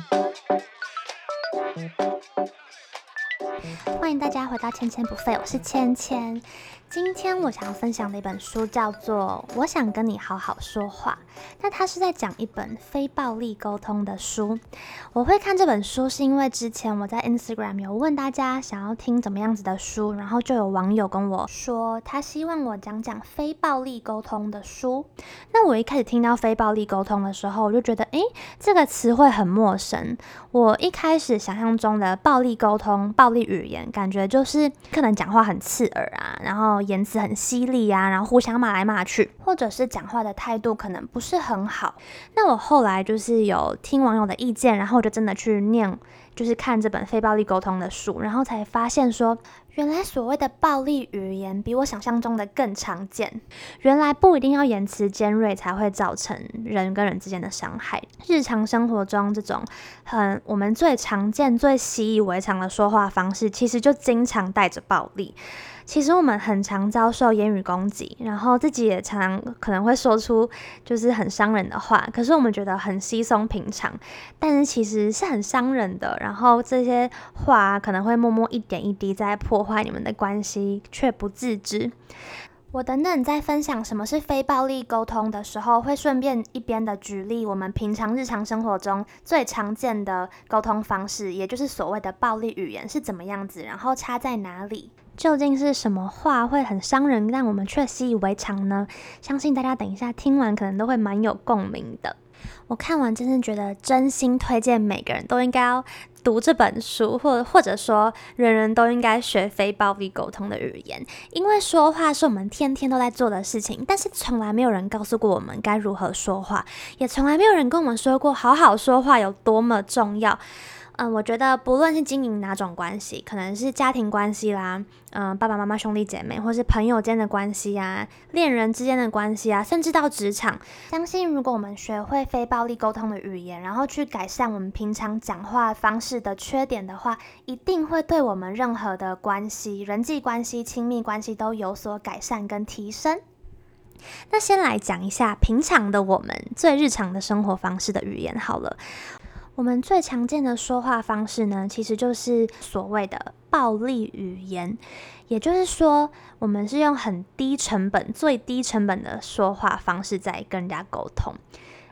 Thank you. 欢迎大家回到千千不废，我是千千。今天我想要分享的一本书叫做《我想跟你好好说话》，那它是在讲一本非暴力沟通的书。我会看这本书是因为之前我在 Instagram 有问大家想要听怎么样子的书，然后就有网友跟我说他希望我讲讲非暴力沟通的书。那我一开始听到非暴力沟通的时候，我就觉得诶，这个词汇很陌生。我一开始想象中的暴力沟通、暴力语言，感觉就是可能讲话很刺耳啊，然后。言辞很犀利啊，然后互相骂来骂去，或者是讲话的态度可能不是很好。那我后来就是有听网友的意见，然后我就真的去念，就是看这本非暴力沟通的书，然后才发现说，原来所谓的暴力语言比我想象中的更常见。原来不一定要言辞尖锐才会造成人跟人之间的伤害。日常生活中这种很我们最常见、最习以为常的说话方式，其实就经常带着暴力。其实我们很常遭受言语攻击，然后自己也常可能会说出就是很伤人的话，可是我们觉得很稀松平常，但是其实是很伤人的。然后这些话可能会默默一点一滴在破坏你们的关系，却不自知。我等等在分享什么是非暴力沟通的时候，会顺便一边的举例我们平常日常生活中最常见的沟通方式，也就是所谓的暴力语言是怎么样子，然后差在哪里。究竟是什么话会很伤人，但我们却习以为常呢？相信大家等一下听完，可能都会蛮有共鸣的。我看完真的觉得，真心推荐每个人都应该要读这本书，或或者说，人人都应该学非暴力沟通的语言，因为说话是我们天天都在做的事情，但是从来没有人告诉过我们该如何说话，也从来没有人跟我们说过好好说话有多么重要。嗯，我觉得不论是经营哪种关系，可能是家庭关系啦，嗯，爸爸妈妈、兄弟姐妹，或是朋友间的关系啊，恋人之间的关系啊，甚至到职场，相信如果我们学会非暴力沟通的语言，然后去改善我们平常讲话方式的缺点的话，一定会对我们任何的关系、人际关系、亲密关系都有所改善跟提升。那先来讲一下平常的我们最日常的生活方式的语言好了。我们最常见的说话方式呢，其实就是所谓的暴力语言，也就是说，我们是用很低成本、最低成本的说话方式在跟人家沟通。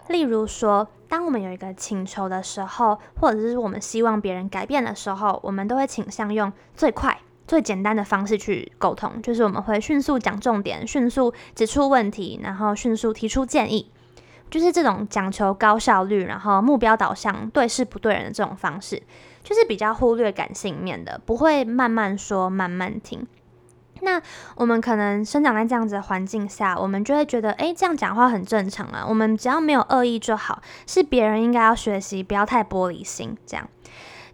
例如说，当我们有一个请求的时候，或者是我们希望别人改变的时候，我们都会倾向用最快、最简单的方式去沟通，就是我们会迅速讲重点，迅速指出问题，然后迅速提出建议。就是这种讲求高效率，然后目标导向、对事不对人的这种方式，就是比较忽略感性面的，不会慢慢说、慢慢听。那我们可能生长在这样子的环境下，我们就会觉得，诶，这样讲话很正常啊，我们只要没有恶意就好，是别人应该要学习，不要太玻璃心，这样。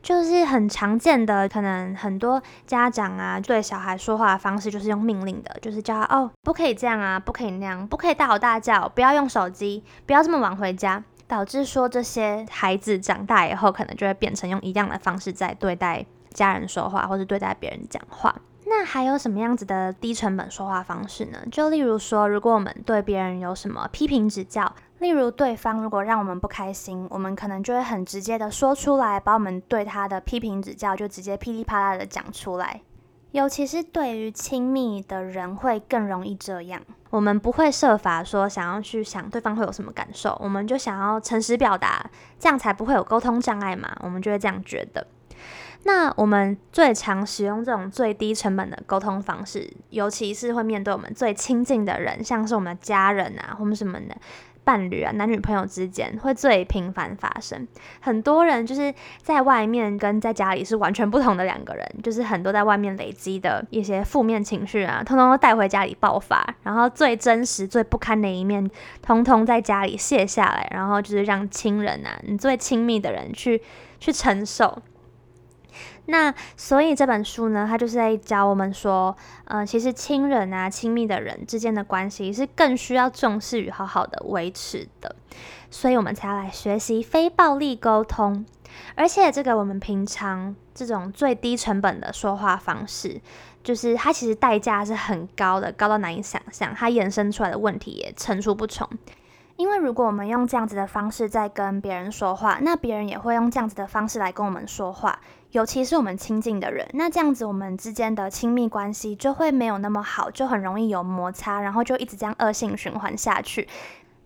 就是很常见的，可能很多家长啊，对小孩说话的方式就是用命令的，就是叫他哦，不可以这样啊，不可以那样，不可以大吼大叫，不要用手机，不要这么晚回家，导致说这些孩子长大以后，可能就会变成用一样的方式在对待家人说话，或是对待别人讲话。那还有什么样子的低成本说话方式呢？就例如说，如果我们对别人有什么批评指教，例如对方如果让我们不开心，我们可能就会很直接的说出来，把我们对他的批评指教就直接噼里啪啦的讲出来。尤其是对于亲密的人会更容易这样，我们不会设法说想要去想对方会有什么感受，我们就想要诚实表达，这样才不会有沟通障碍嘛，我们就会这样觉得。那我们最常使用这种最低成本的沟通方式，尤其是会面对我们最亲近的人，像是我们的家人啊，或者什么的伴侣啊，男女朋友之间，会最频繁发生。很多人就是在外面跟在家里是完全不同的两个人，就是很多在外面累积的一些负面情绪啊，通通都带回家里爆发，然后最真实、最不堪的一面，通通在家里卸下来，然后就是让亲人啊，你最亲密的人去去承受。那所以这本书呢，它就是在教我们说，呃，其实亲人啊、亲密的人之间的关系是更需要重视与好好的维持的，所以我们才要来学习非暴力沟通。而且这个我们平常这种最低成本的说话方式，就是它其实代价是很高的，高到难以想象，它衍生出来的问题也层出不穷。因为如果我们用这样子的方式在跟别人说话，那别人也会用这样子的方式来跟我们说话，尤其是我们亲近的人，那这样子我们之间的亲密关系就会没有那么好，就很容易有摩擦，然后就一直这样恶性循环下去。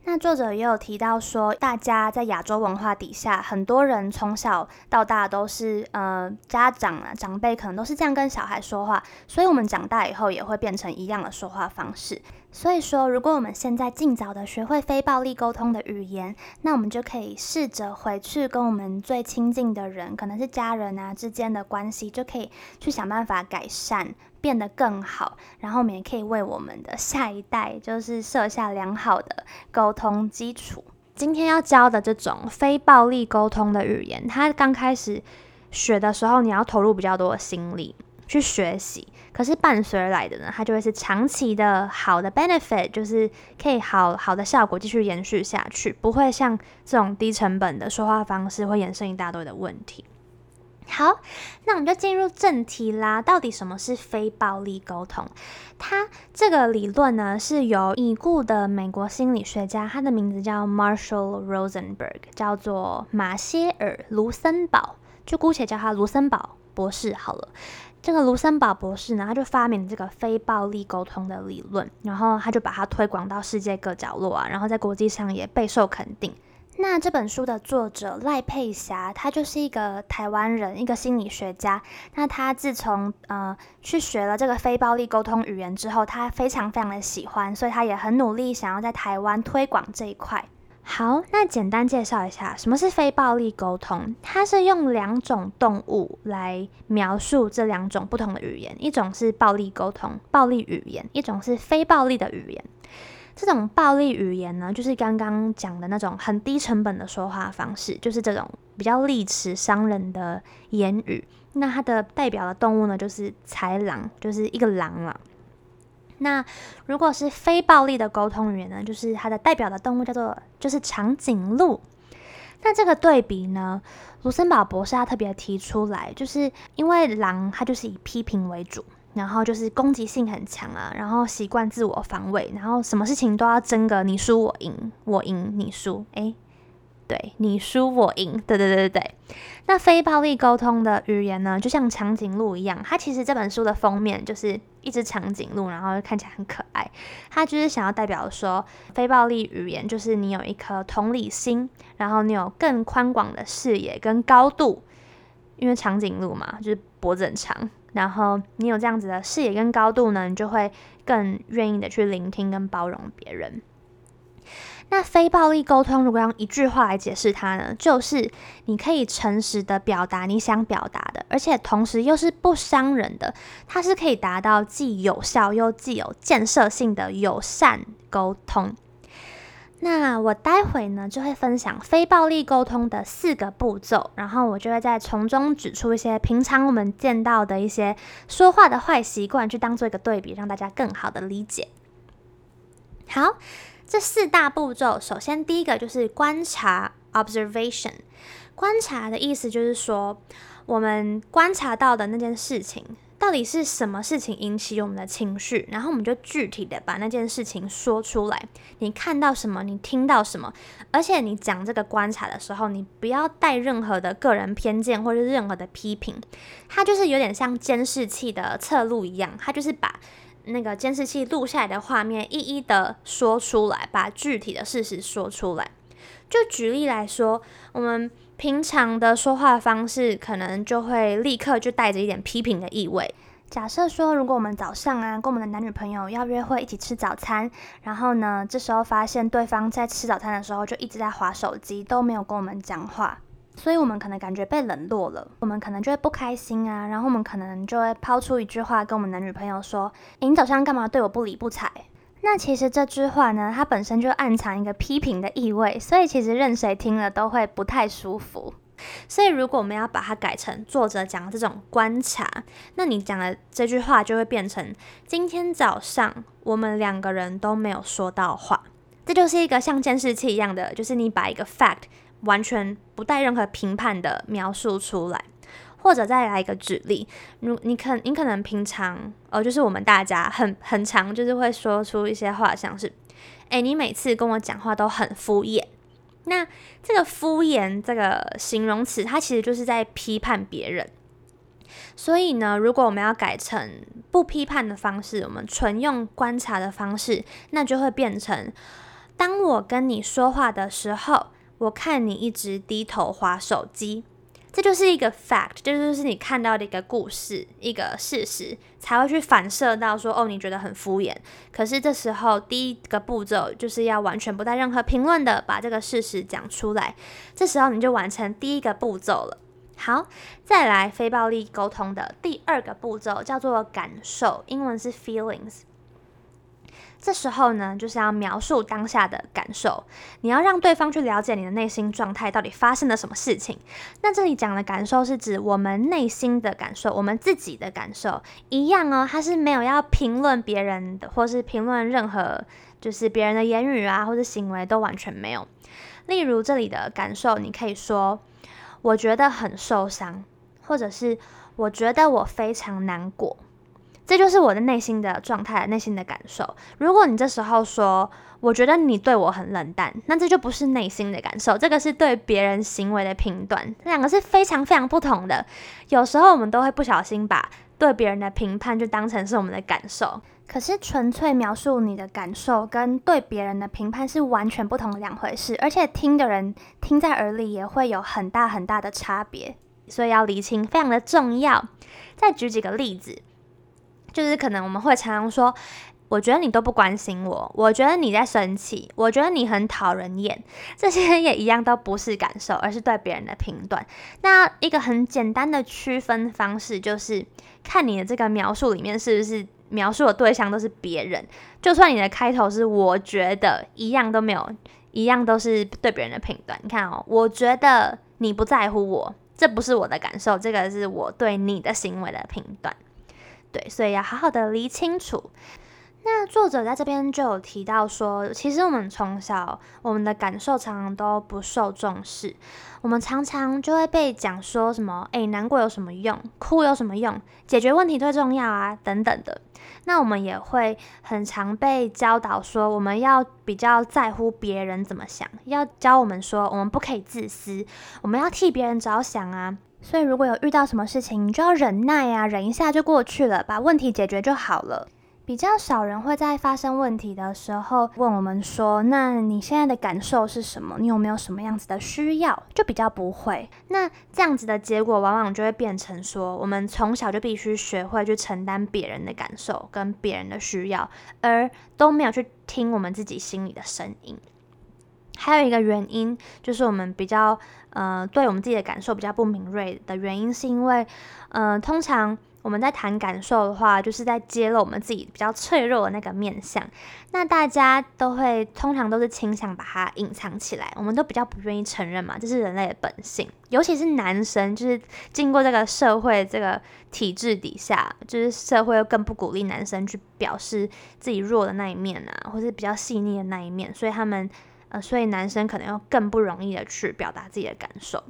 那作者也有提到说，大家在亚洲文化底下，很多人从小到大都是呃家长啊长辈可能都是这样跟小孩说话，所以我们长大以后也会变成一样的说话方式。所以说，如果我们现在尽早的学会非暴力沟通的语言，那我们就可以试着回去跟我们最亲近的人，可能是家人啊之间的关系，就可以去想办法改善，变得更好。然后我们也可以为我们的下一代，就是设下良好的沟通基础。今天要教的这种非暴力沟通的语言，它刚开始学的时候，你要投入比较多的心力。去学习，可是伴随而来的呢，它就会是长期的好的 benefit，就是可以好好的效果继续延续下去，不会像这种低成本的说话方式会衍生一大堆的问题。好，那我们就进入正题啦。到底什么是非暴力沟通？它这个理论呢，是由已故的美国心理学家，他的名字叫 Marshall Rosenberg，叫做马歇尔·卢森堡，就姑且叫他卢森堡博士好了。这个卢森堡博士呢，他就发明这个非暴力沟通的理论，然后他就把它推广到世界各角落啊，然后在国际上也备受肯定。那这本书的作者赖佩霞，他就是一个台湾人，一个心理学家。那他自从呃去学了这个非暴力沟通语言之后，他非常非常的喜欢，所以他也很努力想要在台湾推广这一块。好，那简单介绍一下什么是非暴力沟通。它是用两种动物来描述这两种不同的语言，一种是暴力沟通、暴力语言，一种是非暴力的语言。这种暴力语言呢，就是刚刚讲的那种很低成本的说话方式，就是这种比较利齿伤人的言语。那它的代表的动物呢，就是豺狼，就是一个狼了。那如果是非暴力的沟通语言呢，就是它的代表的动物叫做就是长颈鹿。那这个对比呢，卢森堡博士他特别提出来，就是因为狼它就是以批评为主，然后就是攻击性很强啊，然后习惯自我防卫，然后什么事情都要争个你输我赢，我赢你输，诶。对，你输我赢，对对对对对。那非暴力沟通的语言呢，就像长颈鹿一样，它其实这本书的封面就是一只长颈鹿，然后看起来很可爱。它就是想要代表说，非暴力语言就是你有一颗同理心，然后你有更宽广的视野跟高度，因为长颈鹿嘛，就是脖子很长，然后你有这样子的视野跟高度呢，你就会更愿意的去聆听跟包容别人。那非暴力沟通，如果用一句话来解释它呢，就是你可以诚实的表达你想表达的，而且同时又是不伤人的，它是可以达到既有效又既有建设性的友善沟通。那我待会呢就会分享非暴力沟通的四个步骤，然后我就会在从中指出一些平常我们见到的一些说话的坏习惯，去当做一个对比，让大家更好的理解。好。这四大步骤，首先第一个就是观察 （observation）。观察的意思就是说，我们观察到的那件事情，到底是什么事情引起我们的情绪，然后我们就具体的把那件事情说出来。你看到什么？你听到什么？而且你讲这个观察的时候，你不要带任何的个人偏见或者任何的批评。它就是有点像监视器的侧录一样，它就是把。那个监视器录下来的画面，一一的说出来，把具体的事实说出来。就举例来说，我们平常的说话方式，可能就会立刻就带着一点批评的意味。假设说，如果我们早上啊，跟我们的男女朋友要约会一起吃早餐，然后呢，这时候发现对方在吃早餐的时候就一直在划手机，都没有跟我们讲话。所以我们可能感觉被冷落了，我们可能就会不开心啊，然后我们可能就会抛出一句话跟我们男女朋友说：“诶，你早上干嘛对我不理不睬？”那其实这句话呢，它本身就暗藏一个批评的意味，所以其实任谁听了都会不太舒服。所以如果我们要把它改成作者讲这种观察，那你讲的这句话就会变成：今天早上我们两个人都没有说到话。这就是一个像监视器一样的，就是你把一个 fact。完全不带任何评判的描述出来，或者再来一个举例，如你可你可能平常呃，就是我们大家很很常就是会说出一些话，像是，诶，你每次跟我讲话都很敷衍。那这个敷衍这个形容词，它其实就是在批判别人。所以呢，如果我们要改成不批判的方式，我们纯用观察的方式，那就会变成：当我跟你说话的时候，我看你一直低头划手机。这就是一个 fact，这就是你看到的一个故事，一个事实，才会去反射到说，哦，你觉得很敷衍。可是这时候第一个步骤就是要完全不带任何评论的把这个事实讲出来，这时候你就完成第一个步骤了。好，再来非暴力沟通的第二个步骤叫做感受，英文是 feelings。这时候呢，就是要描述当下的感受，你要让对方去了解你的内心状态到底发生了什么事情。那这里讲的感受是指我们内心的感受，我们自己的感受一样哦，它是没有要评论别人的，或是评论任何就是别人的言语啊，或者行为都完全没有。例如这里的感受，你可以说我觉得很受伤，或者是我觉得我非常难过。这就是我的内心的状态，内心的感受。如果你这时候说，我觉得你对我很冷淡，那这就不是内心的感受，这个是对别人行为的评断，这两个是非常非常不同的。有时候我们都会不小心把对别人的评判就当成是我们的感受，可是纯粹描述你的感受跟对别人的评判是完全不同的两回事，而且听的人听在耳里也会有很大很大的差别，所以要厘清非常的重要。再举几个例子。就是可能我们会常常说，我觉得你都不关心我，我觉得你在生气，我觉得你很讨人厌，这些也一样都不是感受，而是对别人的评断。那一个很简单的区分方式就是，看你的这个描述里面是不是描述的对象都是别人，就算你的开头是我觉得，一样都没有，一样都是对别人的评断。你看哦，我觉得你不在乎我，这不是我的感受，这个是我对你的行为的评断。对，所以要好好的理清楚。那作者在这边就有提到说，其实我们从小我们的感受常常都不受重视，我们常常就会被讲说什么，诶，难过有什么用？哭有什么用？解决问题最重要啊，等等的。那我们也会很常被教导说，我们要比较在乎别人怎么想，要教我们说，我们不可以自私，我们要替别人着想啊。所以，如果有遇到什么事情，你就要忍耐啊，忍一下就过去了，把问题解决就好了。比较少人会在发生问题的时候问我们说：“那你现在的感受是什么？你有没有什么样子的需要？”就比较不会。那这样子的结果，往往就会变成说，我们从小就必须学会去承担别人的感受跟别人的需要，而都没有去听我们自己心里的声音。还有一个原因，就是我们比较呃，对我们自己的感受比较不敏锐的原因，是因为呃，通常我们在谈感受的话，就是在揭露我们自己比较脆弱的那个面相。那大家都会通常都是倾向把它隐藏起来，我们都比较不愿意承认嘛，这是人类的本性。尤其是男生，就是经过这个社会这个体制底下，就是社会又更不鼓励男生去表示自己弱的那一面啊，或是比较细腻的那一面，所以他们。呃，所以男生可能要更不容易的去表达自己的感受。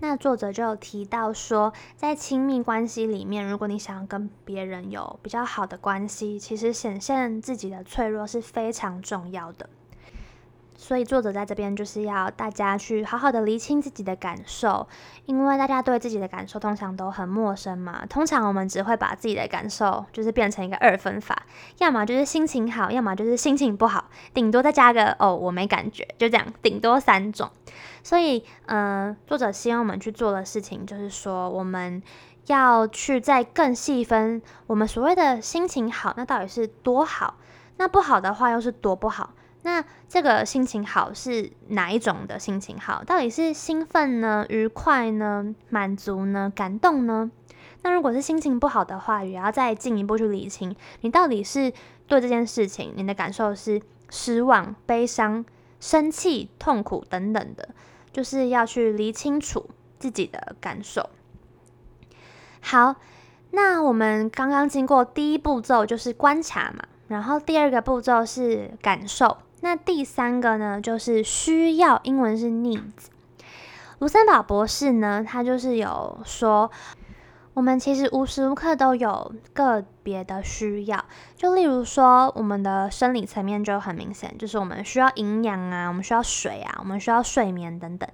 那作者就有提到说，在亲密关系里面，如果你想要跟别人有比较好的关系，其实显现自己的脆弱是非常重要的。所以作者在这边就是要大家去好好的厘清自己的感受，因为大家对自己的感受通常都很陌生嘛。通常我们只会把自己的感受就是变成一个二分法，要么就是心情好，要么就是心情不好，顶多再加个哦，我没感觉，就这样，顶多三种。所以，嗯、呃，作者希望我们去做的事情就是说，我们要去再更细分，我们所谓的心情好，那到底是多好？那不好的话又是多不好？那这个心情好是哪一种的心情好？到底是兴奋呢、愉快呢、满足呢、感动呢？那如果是心情不好的话，也要再进一步去理清，你到底是对这件事情，你的感受是失望、悲伤、生气、痛苦等等的，就是要去理清楚自己的感受。好，那我们刚刚经过第一步骤就是观察嘛，然后第二个步骤是感受。那第三个呢，就是需要，英文是 needs。卢森堡博士呢，他就是有说，我们其实无时无刻都有个别的需要，就例如说，我们的生理层面就很明显，就是我们需要营养啊，我们需要水啊，我们需要睡眠等等。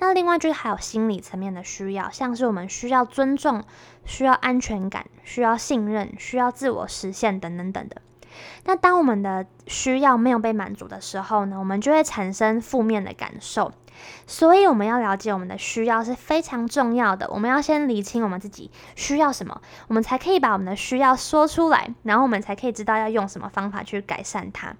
那另外就是还有心理层面的需要，像是我们需要尊重、需要安全感、需要信任、需要自我实现等等等的。那当我们的需要没有被满足的时候呢，我们就会产生负面的感受。所以我们要了解我们的需要是非常重要的。我们要先理清我们自己需要什么，我们才可以把我们的需要说出来，然后我们才可以知道要用什么方法去改善它，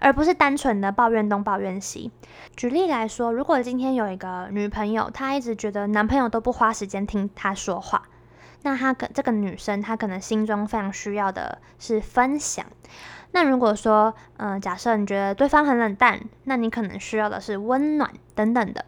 而不是单纯的抱怨东抱怨西。举例来说，如果今天有一个女朋友，她一直觉得男朋友都不花时间听她说话，那她可这个女生她可能心中非常需要的是分享。那如果说，嗯、假设你觉得对方很冷淡，那你可能需要的是温暖等等的。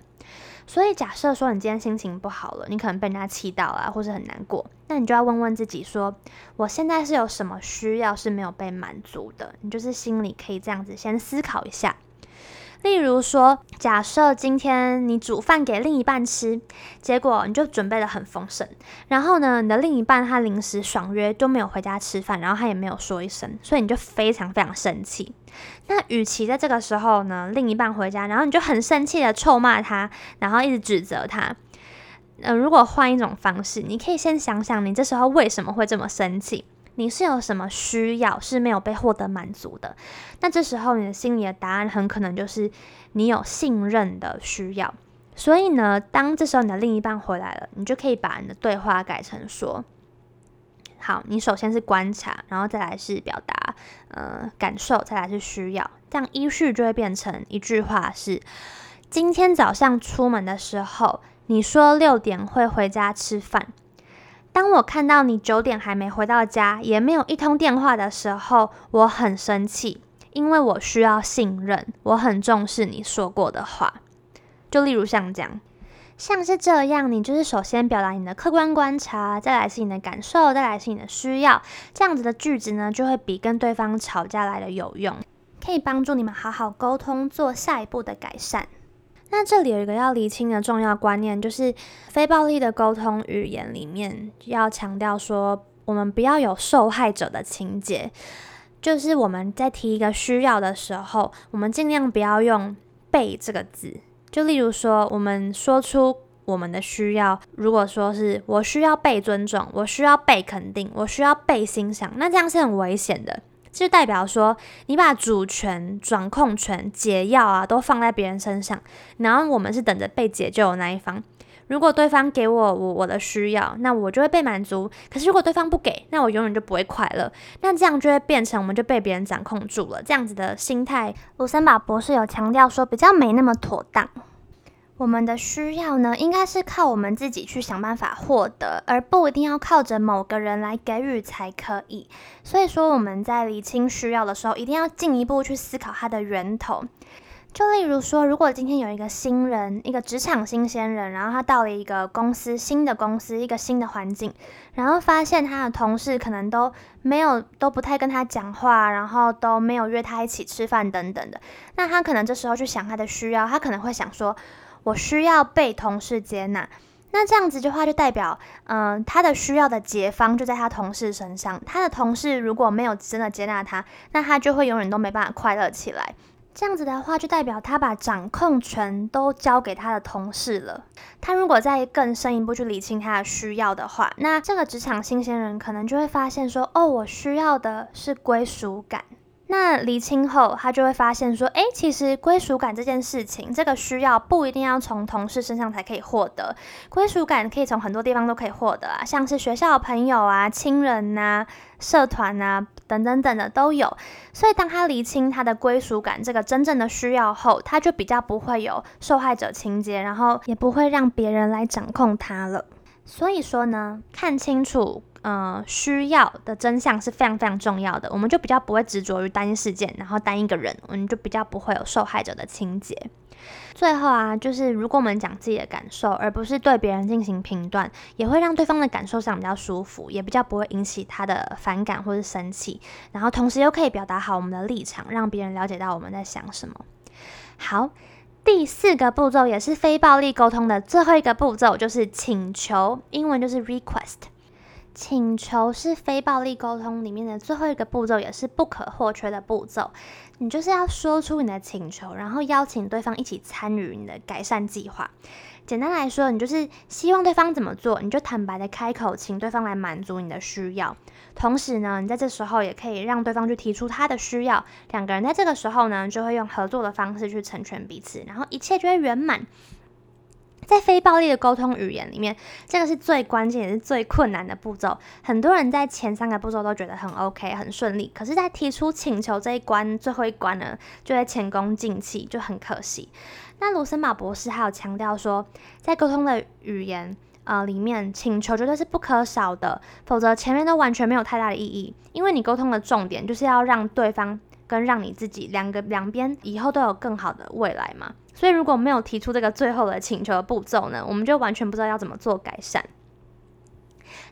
所以假设说你今天心情不好了，你可能被人家气到啊，或是很难过，那你就要问问自己说，我现在是有什么需要是没有被满足的？你就是心里可以这样子先思考一下。例如说，假设今天你煮饭给另一半吃，结果你就准备的很丰盛，然后呢，你的另一半他临时爽约都没有回家吃饭，然后他也没有说一声，所以你就非常非常生气。那与其在这个时候呢，另一半回家，然后你就很生气的臭骂他，然后一直指责他，呃，如果换一种方式，你可以先想想你这时候为什么会这么生气。你是有什么需要是没有被获得满足的？那这时候你的心里的答案很可能就是你有信任的需要。所以呢，当这时候你的另一半回来了，你就可以把你的对话改成说：好，你首先是观察，然后再来是表达呃感受，再来是需要，这样依序就会变成一句话是：今天早上出门的时候，你说六点会回家吃饭。当我看到你九点还没回到家，也没有一通电话的时候，我很生气，因为我需要信任，我很重视你说过的话。就例如像这样，像是这样，你就是首先表达你的客观观察，再来是你的感受，再来是你的需要，这样子的句子呢，就会比跟对方吵架来的有用，可以帮助你们好好沟通，做下一步的改善。那这里有一个要厘清的重要观念，就是非暴力的沟通语言里面要强调说，我们不要有受害者的情节。就是我们在提一个需要的时候，我们尽量不要用“被”这个字。就例如说，我们说出我们的需要，如果说是我需要被尊重，我需要被肯定，我需要被欣赏，那这样是很危险的。就代表说，你把主权、掌控权、解药啊，都放在别人身上，然后我们是等着被解救的那一方。如果对方给我我我的需要，那我就会被满足。可是如果对方不给，那我永远就不会快乐。那这样就会变成我们就被别人掌控住了。这样子的心态，卢森堡博士有强调说，比较没那么妥当。我们的需要呢，应该是靠我们自己去想办法获得，而不一定要靠着某个人来给予才可以。所以说，我们在理清需要的时候，一定要进一步去思考它的源头。就例如说，如果今天有一个新人，一个职场新鲜人，然后他到了一个公司，新的公司，一个新的环境，然后发现他的同事可能都没有，都不太跟他讲话，然后都没有约他一起吃饭等等的。那他可能这时候去想他的需要，他可能会想说，我需要被同事接纳，那这样子的话就代表，嗯、他的需要的解方就在他同事身上。他的同事如果没有真的接纳他，那他就会永远都没办法快乐起来。这样子的话，就代表他把掌控权都交给他的同事了。他如果再更深一步去理清他的需要的话，那这个职场新鲜人可能就会发现说，哦，我需要的是归属感。那厘清后，他就会发现说，诶，其实归属感这件事情，这个需要不一定要从同事身上才可以获得，归属感可以从很多地方都可以获得啊，像是学校朋友啊、亲人呐、社团呐等等等的都有。所以当他厘清他的归属感这个真正的需要后，他就比较不会有受害者情节，然后也不会让别人来掌控他了。所以说呢，看清楚。呃，需要的真相是非常非常重要的，我们就比较不会执着于单一事件，然后单一个人，我们就比较不会有受害者的情节。最后啊，就是如果我们讲自己的感受，而不是对别人进行评断，也会让对方的感受上比较舒服，也比较不会引起他的反感或是生气，然后同时又可以表达好我们的立场，让别人了解到我们在想什么。好，第四个步骤也是非暴力沟通的最后一个步骤，就是请求，英文就是 request。请求是非暴力沟通里面的最后一个步骤，也是不可或缺的步骤。你就是要说出你的请求，然后邀请对方一起参与你的改善计划。简单来说，你就是希望对方怎么做，你就坦白的开口，请对方来满足你的需要。同时呢，你在这时候也可以让对方去提出他的需要，两个人在这个时候呢，就会用合作的方式去成全彼此，然后一切就会圆满。在非暴力的沟通语言里面，这个是最关键也是最困难的步骤。很多人在前三个步骤都觉得很 OK 很顺利，可是，在提出请求这一关，最后一关呢，就会前功尽弃，就很可惜。那卢森堡博士还有强调说，在沟通的语言呃里面，请求绝对是不可少的，否则前面都完全没有太大的意义。因为你沟通的重点就是要让对方跟让你自己两个两边以后都有更好的未来嘛。所以如果没有提出这个最后的请求的步骤呢，我们就完全不知道要怎么做改善。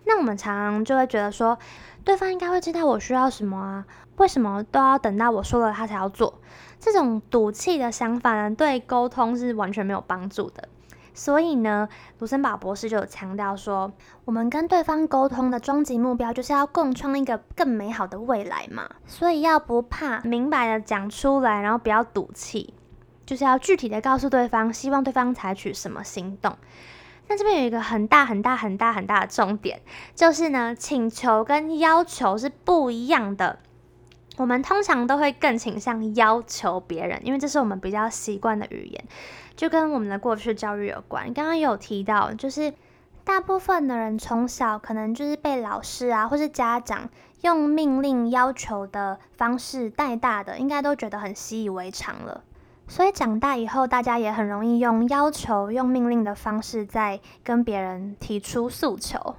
那我们常常就会觉得说，对方应该会知道我需要什么啊，为什么都要等到我说了他才要做？这种赌气的想法呢，对沟通是完全没有帮助的。所以呢，卢森堡博士就有强调说，我们跟对方沟通的终极目标就是要共创一个更美好的未来嘛。所以要不怕，明白的讲出来，然后不要赌气，就是要具体的告诉对方，希望对方采取什么行动。那这边有一个很大很大很大很大的重点，就是呢，请求跟要求是不一样的。我们通常都会更倾向要求别人，因为这是我们比较习惯的语言，就跟我们的过去教育有关。刚刚有提到，就是大部分的人从小可能就是被老师啊，或是家长用命令要求的方式带大的，应该都觉得很习以为常了。所以长大以后，大家也很容易用要求、用命令的方式在跟别人提出诉求。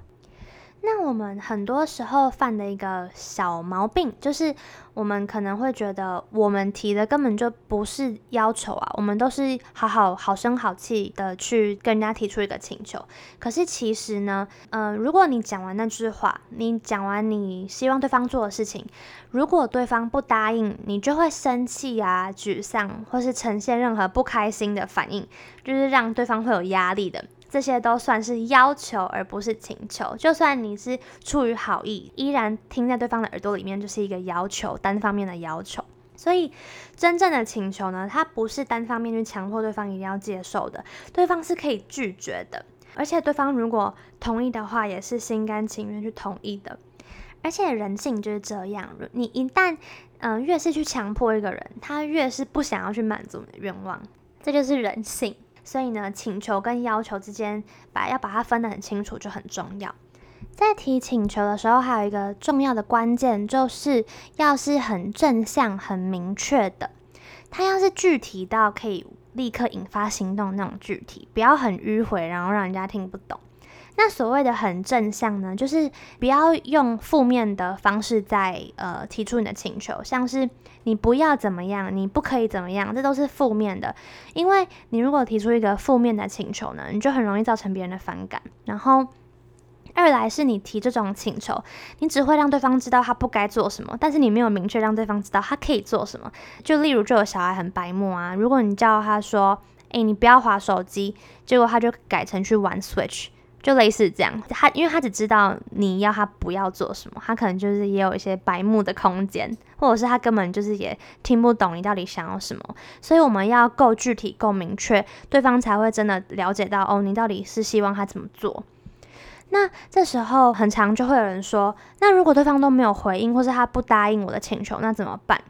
那我们很多时候犯的一个小毛病，就是我们可能会觉得，我们提的根本就不是要求啊，我们都是好好好声好气的去跟人家提出一个请求。可是其实呢，嗯、如果你讲完那句话，你讲完你希望对方做的事情，如果对方不答应，你就会生气啊、沮丧，或是呈现任何不开心的反应，就是让对方会有压力的。这些都算是要求，而不是请求。就算你是出于好意，依然听在对方的耳朵里面，就是一个要求，单方面的要求。所以，真正的请求呢，它不是单方面去强迫对方一定要接受的，对方是可以拒绝的。而且，对方如果同意的话，也是心甘情愿去同意的。而且，人性就是这样，你一旦嗯、越是去强迫一个人，他越是不想要去满足你的愿望，这就是人性。所以呢，请求跟要求之间，把要把它分得很清楚就很重要。在提请求的时候，还有一个重要的关键，就是要是很正向、很明确的。他要是具体到可以立刻引发行动那种具体，不要很迂回，然后让人家听不懂。那所谓的很正向呢，就是不要用负面的方式在呃提出你的请求，像是你不要怎么样，你不可以怎么样，这都是负面的。因为你如果提出一个负面的请求呢，你就很容易造成别人的反感。然后二来是你提这种请求，你只会让对方知道他不该做什么，但是你没有明确让对方知道他可以做什么。就例如，就有小孩很白目啊，如果你叫他说，诶，你不要划手机，结果他就改成去玩 Switch。就类似这样，他因为他只知道你要他不要做什么，他可能就是也有一些白目的空间，或者是他根本就是也听不懂你到底想要什么，所以我们要够具体、够明确，对方才会真的了解到哦，你到底是希望他怎么做。那这时候很常就会有人说，那如果对方都没有回应，或是他不答应我的请求，那怎么办？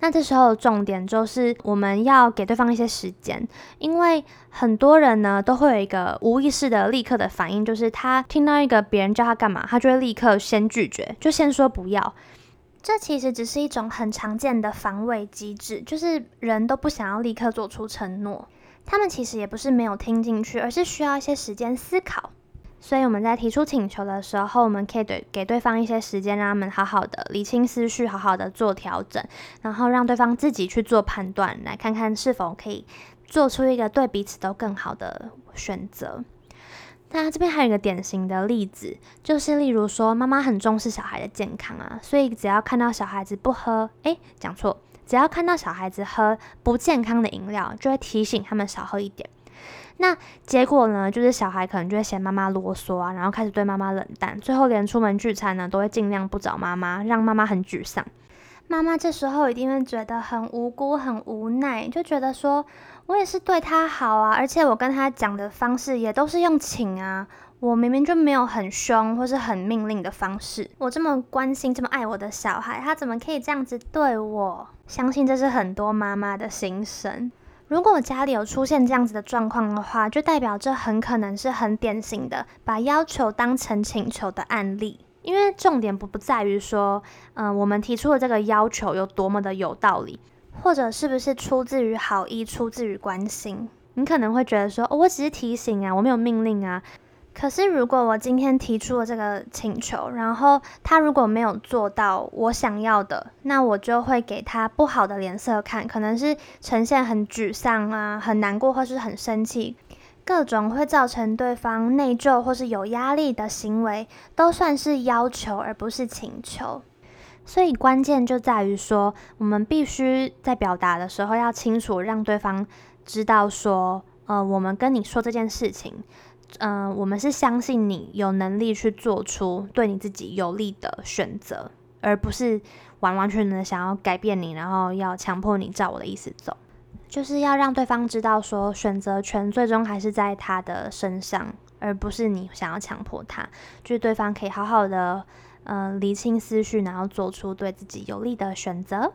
那这时候重点就是我们要给对方一些时间，因为很多人呢都会有一个无意识的立刻的反应，就是他听到一个别人叫他干嘛，他就会立刻先拒绝，就先说不要。这其实只是一种很常见的防卫机制，就是人都不想要立刻做出承诺，他们其实也不是没有听进去，而是需要一些时间思考。所以我们在提出请求的时候，我们可以对给对方一些时间，让他们好好的理清思绪，好好的做调整，然后让对方自己去做判断，来看看是否可以做出一个对彼此都更好的选择。那这边还有一个典型的例子，就是例如说妈妈很重视小孩的健康啊，所以只要看到小孩子不喝，诶，讲错，只要看到小孩子喝不健康的饮料，就会提醒他们少喝一点。那结果呢，就是小孩可能就会嫌妈妈啰嗦啊，然后开始对妈妈冷淡，最后连出门聚餐呢，都会尽量不找妈妈，让妈妈很沮丧。妈妈这时候一定会觉得很无辜、很无奈，就觉得说，我也是对他好啊，而且我跟他讲的方式也都是用请啊。我明明就没有很凶或是很命令的方式，我这么关心、这么爱我的小孩，他怎么可以这样子对我？相信这是很多妈妈的心声。如果家里有出现这样子的状况的话，就代表这很可能是很典型的把要求当成请求的案例。因为重点不不在于说，嗯、我们提出的这个要求有多么的有道理，或者是不是出自于好意、出自于关心。你可能会觉得说，哦，我只是提醒啊，我没有命令啊。可是，如果我今天提出了这个请求，然后他如果没有做到我想要的，那我就会给他不好的脸色看，可能是呈现很沮丧啊、很难过或是很生气，各种会造成对方内疚或是有压力的行为，都算是要求而不是请求。所以关键就在于说，我们必须在表达的时候要清楚，让对方知道说，呃，我们跟你说这件事情。嗯、我们是相信你有能力去做出对你自己有利的选择，而不是完完全全的想要改变你，然后要强迫你照我的意思走。就是要让对方知道说，选择权最终还是在他的身上，而不是你想要强迫他。就是对方可以好好的，嗯、理清思绪，然后做出对自己有利的选择。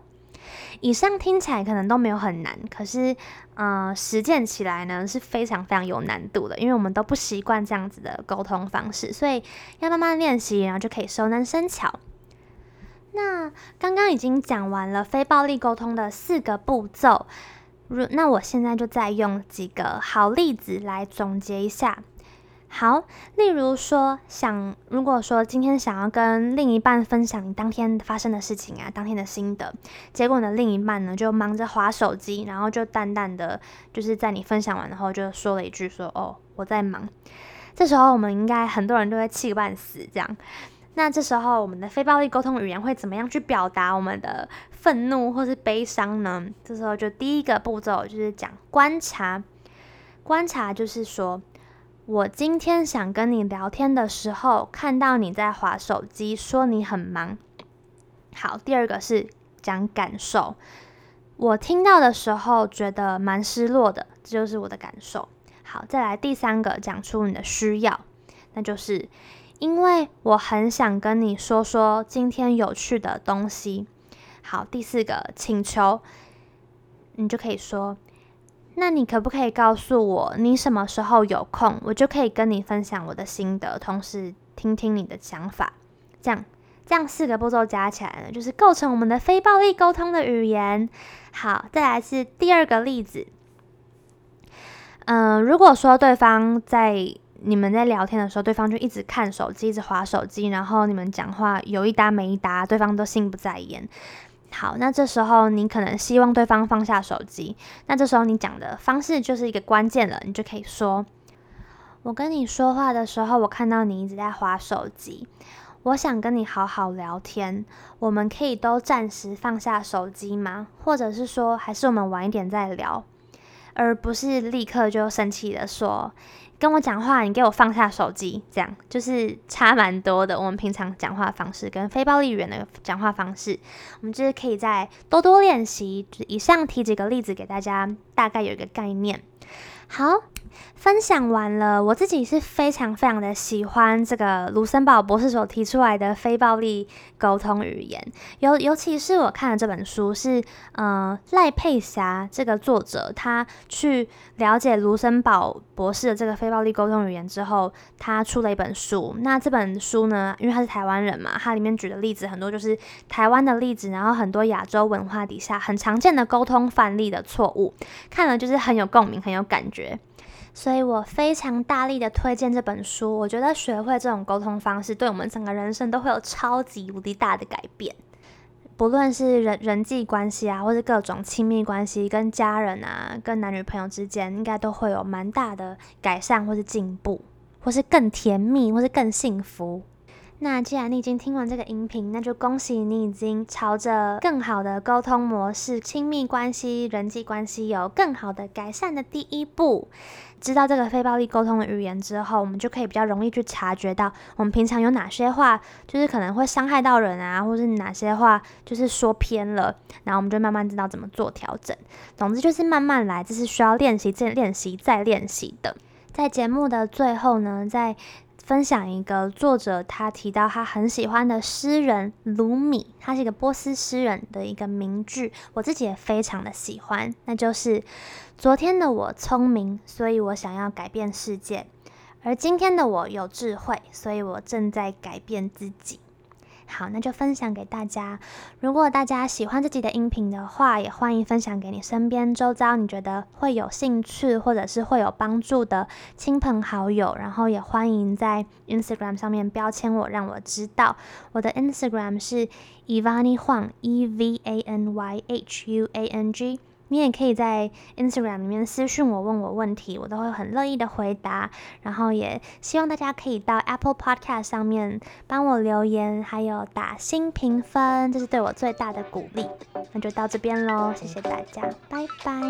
以上听起来可能都没有很难，可是，呃，实践起来呢是非常非常有难度的，因为我们都不习惯这样子的沟通方式，所以要慢慢练习，然后就可以熟能生巧。那刚刚已经讲完了非暴力沟通的四个步骤，如那我现在就再用几个好例子来总结一下。好，例如说，想如果说今天想要跟另一半分享你当天发生的事情啊，当天的心得，结果呢，另一半呢就忙着划手机，然后就淡淡的，就是在你分享完后就说了一句说，哦，我在忙。这时候我们应该很多人都会气个半死，这样。那这时候我们的非暴力沟通语言会怎么样去表达我们的愤怒或是悲伤呢？这时候就第一个步骤就是讲观察，观察就是说。我今天想跟你聊天的时候，看到你在划手机，说你很忙。好，第二个是讲感受。我听到的时候觉得蛮失落的，这就是我的感受。好，再来第三个，讲出你的需要，那就是因为我很想跟你说说今天有趣的东西。好，第四个请求，你就可以说。那你可不可以告诉我你什么时候有空，我就可以跟你分享我的心得，同时听听你的想法。这样，这样四个步骤加起来呢，就是构成我们的非暴力沟通的语言。好，再来是第二个例子。嗯、如果说对方在你们在聊天的时候，对方就一直看手机，一直划手机，然后你们讲话有一搭没一搭，对方都心不在焉。好，那这时候你可能希望对方放下手机，那这时候你讲的方式就是一个关键了，你就可以说：“我跟你说话的时候，我看到你一直在划手机，我想跟你好好聊天，我们可以都暂时放下手机吗？或者是说，还是我们晚一点再聊，而不是立刻就生气的说。”跟我讲话，你给我放下手机，这样就是差蛮多的。我们平常讲话方式跟非暴力语言的讲话方式，我们就是可以再多多练习。以上提几个例子给大家，大概有一个概念。好。分享完了，我自己是非常非常的喜欢这个卢森堡博士所提出来的非暴力沟通语言，尤尤其是我看的这本书是，呃，赖佩霞这个作者，他去了解卢森堡博士的这个非暴力沟通语言之后，他出了一本书。那这本书呢，因为他是台湾人嘛，他里面举的例子很多就是台湾的例子，然后很多亚洲文化底下很常见的沟通范例的错误，看了就是很有共鸣，很有感觉。所以我非常大力的推荐这本书。我觉得学会这种沟通方式，对我们整个人生都会有超级无敌大的改变。不论是人人际关系啊，或是各种亲密关系，跟家人啊，跟男女朋友之间，应该都会有蛮大的改善，或是进步，或是更甜蜜，或是更幸福。那既然你已经听完这个音频，那就恭喜你已经朝着更好的沟通模式、亲密关系、人际关系有更好的改善的第一步。知道这个非暴力沟通的语言之后，我们就可以比较容易去察觉到我们平常有哪些话就是可能会伤害到人啊，或是哪些话就是说偏了，然后我们就慢慢知道怎么做调整。总之就是慢慢来，这是需要练习、再练习、再练习的。在节目的最后呢，在分享一个作者，他提到他很喜欢的诗人鲁米，他是一个波斯诗人的一个名句，我自己也非常的喜欢，那就是昨天的我聪明，所以我想要改变世界，而今天的我有智慧，所以我正在改变自己。好，那就分享给大家。如果大家喜欢这集的音频的话，也欢迎分享给你身边周遭你觉得会有兴趣或者是会有帮助的亲朋好友。然后也欢迎在 Instagram 上面标签我，让我知道。我的 Instagram 是 Evany Huang，E V A N Y H U A N G。你也可以在 Instagram 里面私信我，问我问题，我都会很乐意的回答。然后也希望大家可以到 Apple Podcast 上面帮我留言，还有打新评分，这是对我最大的鼓励。那就到这边喽，谢谢大家，拜拜。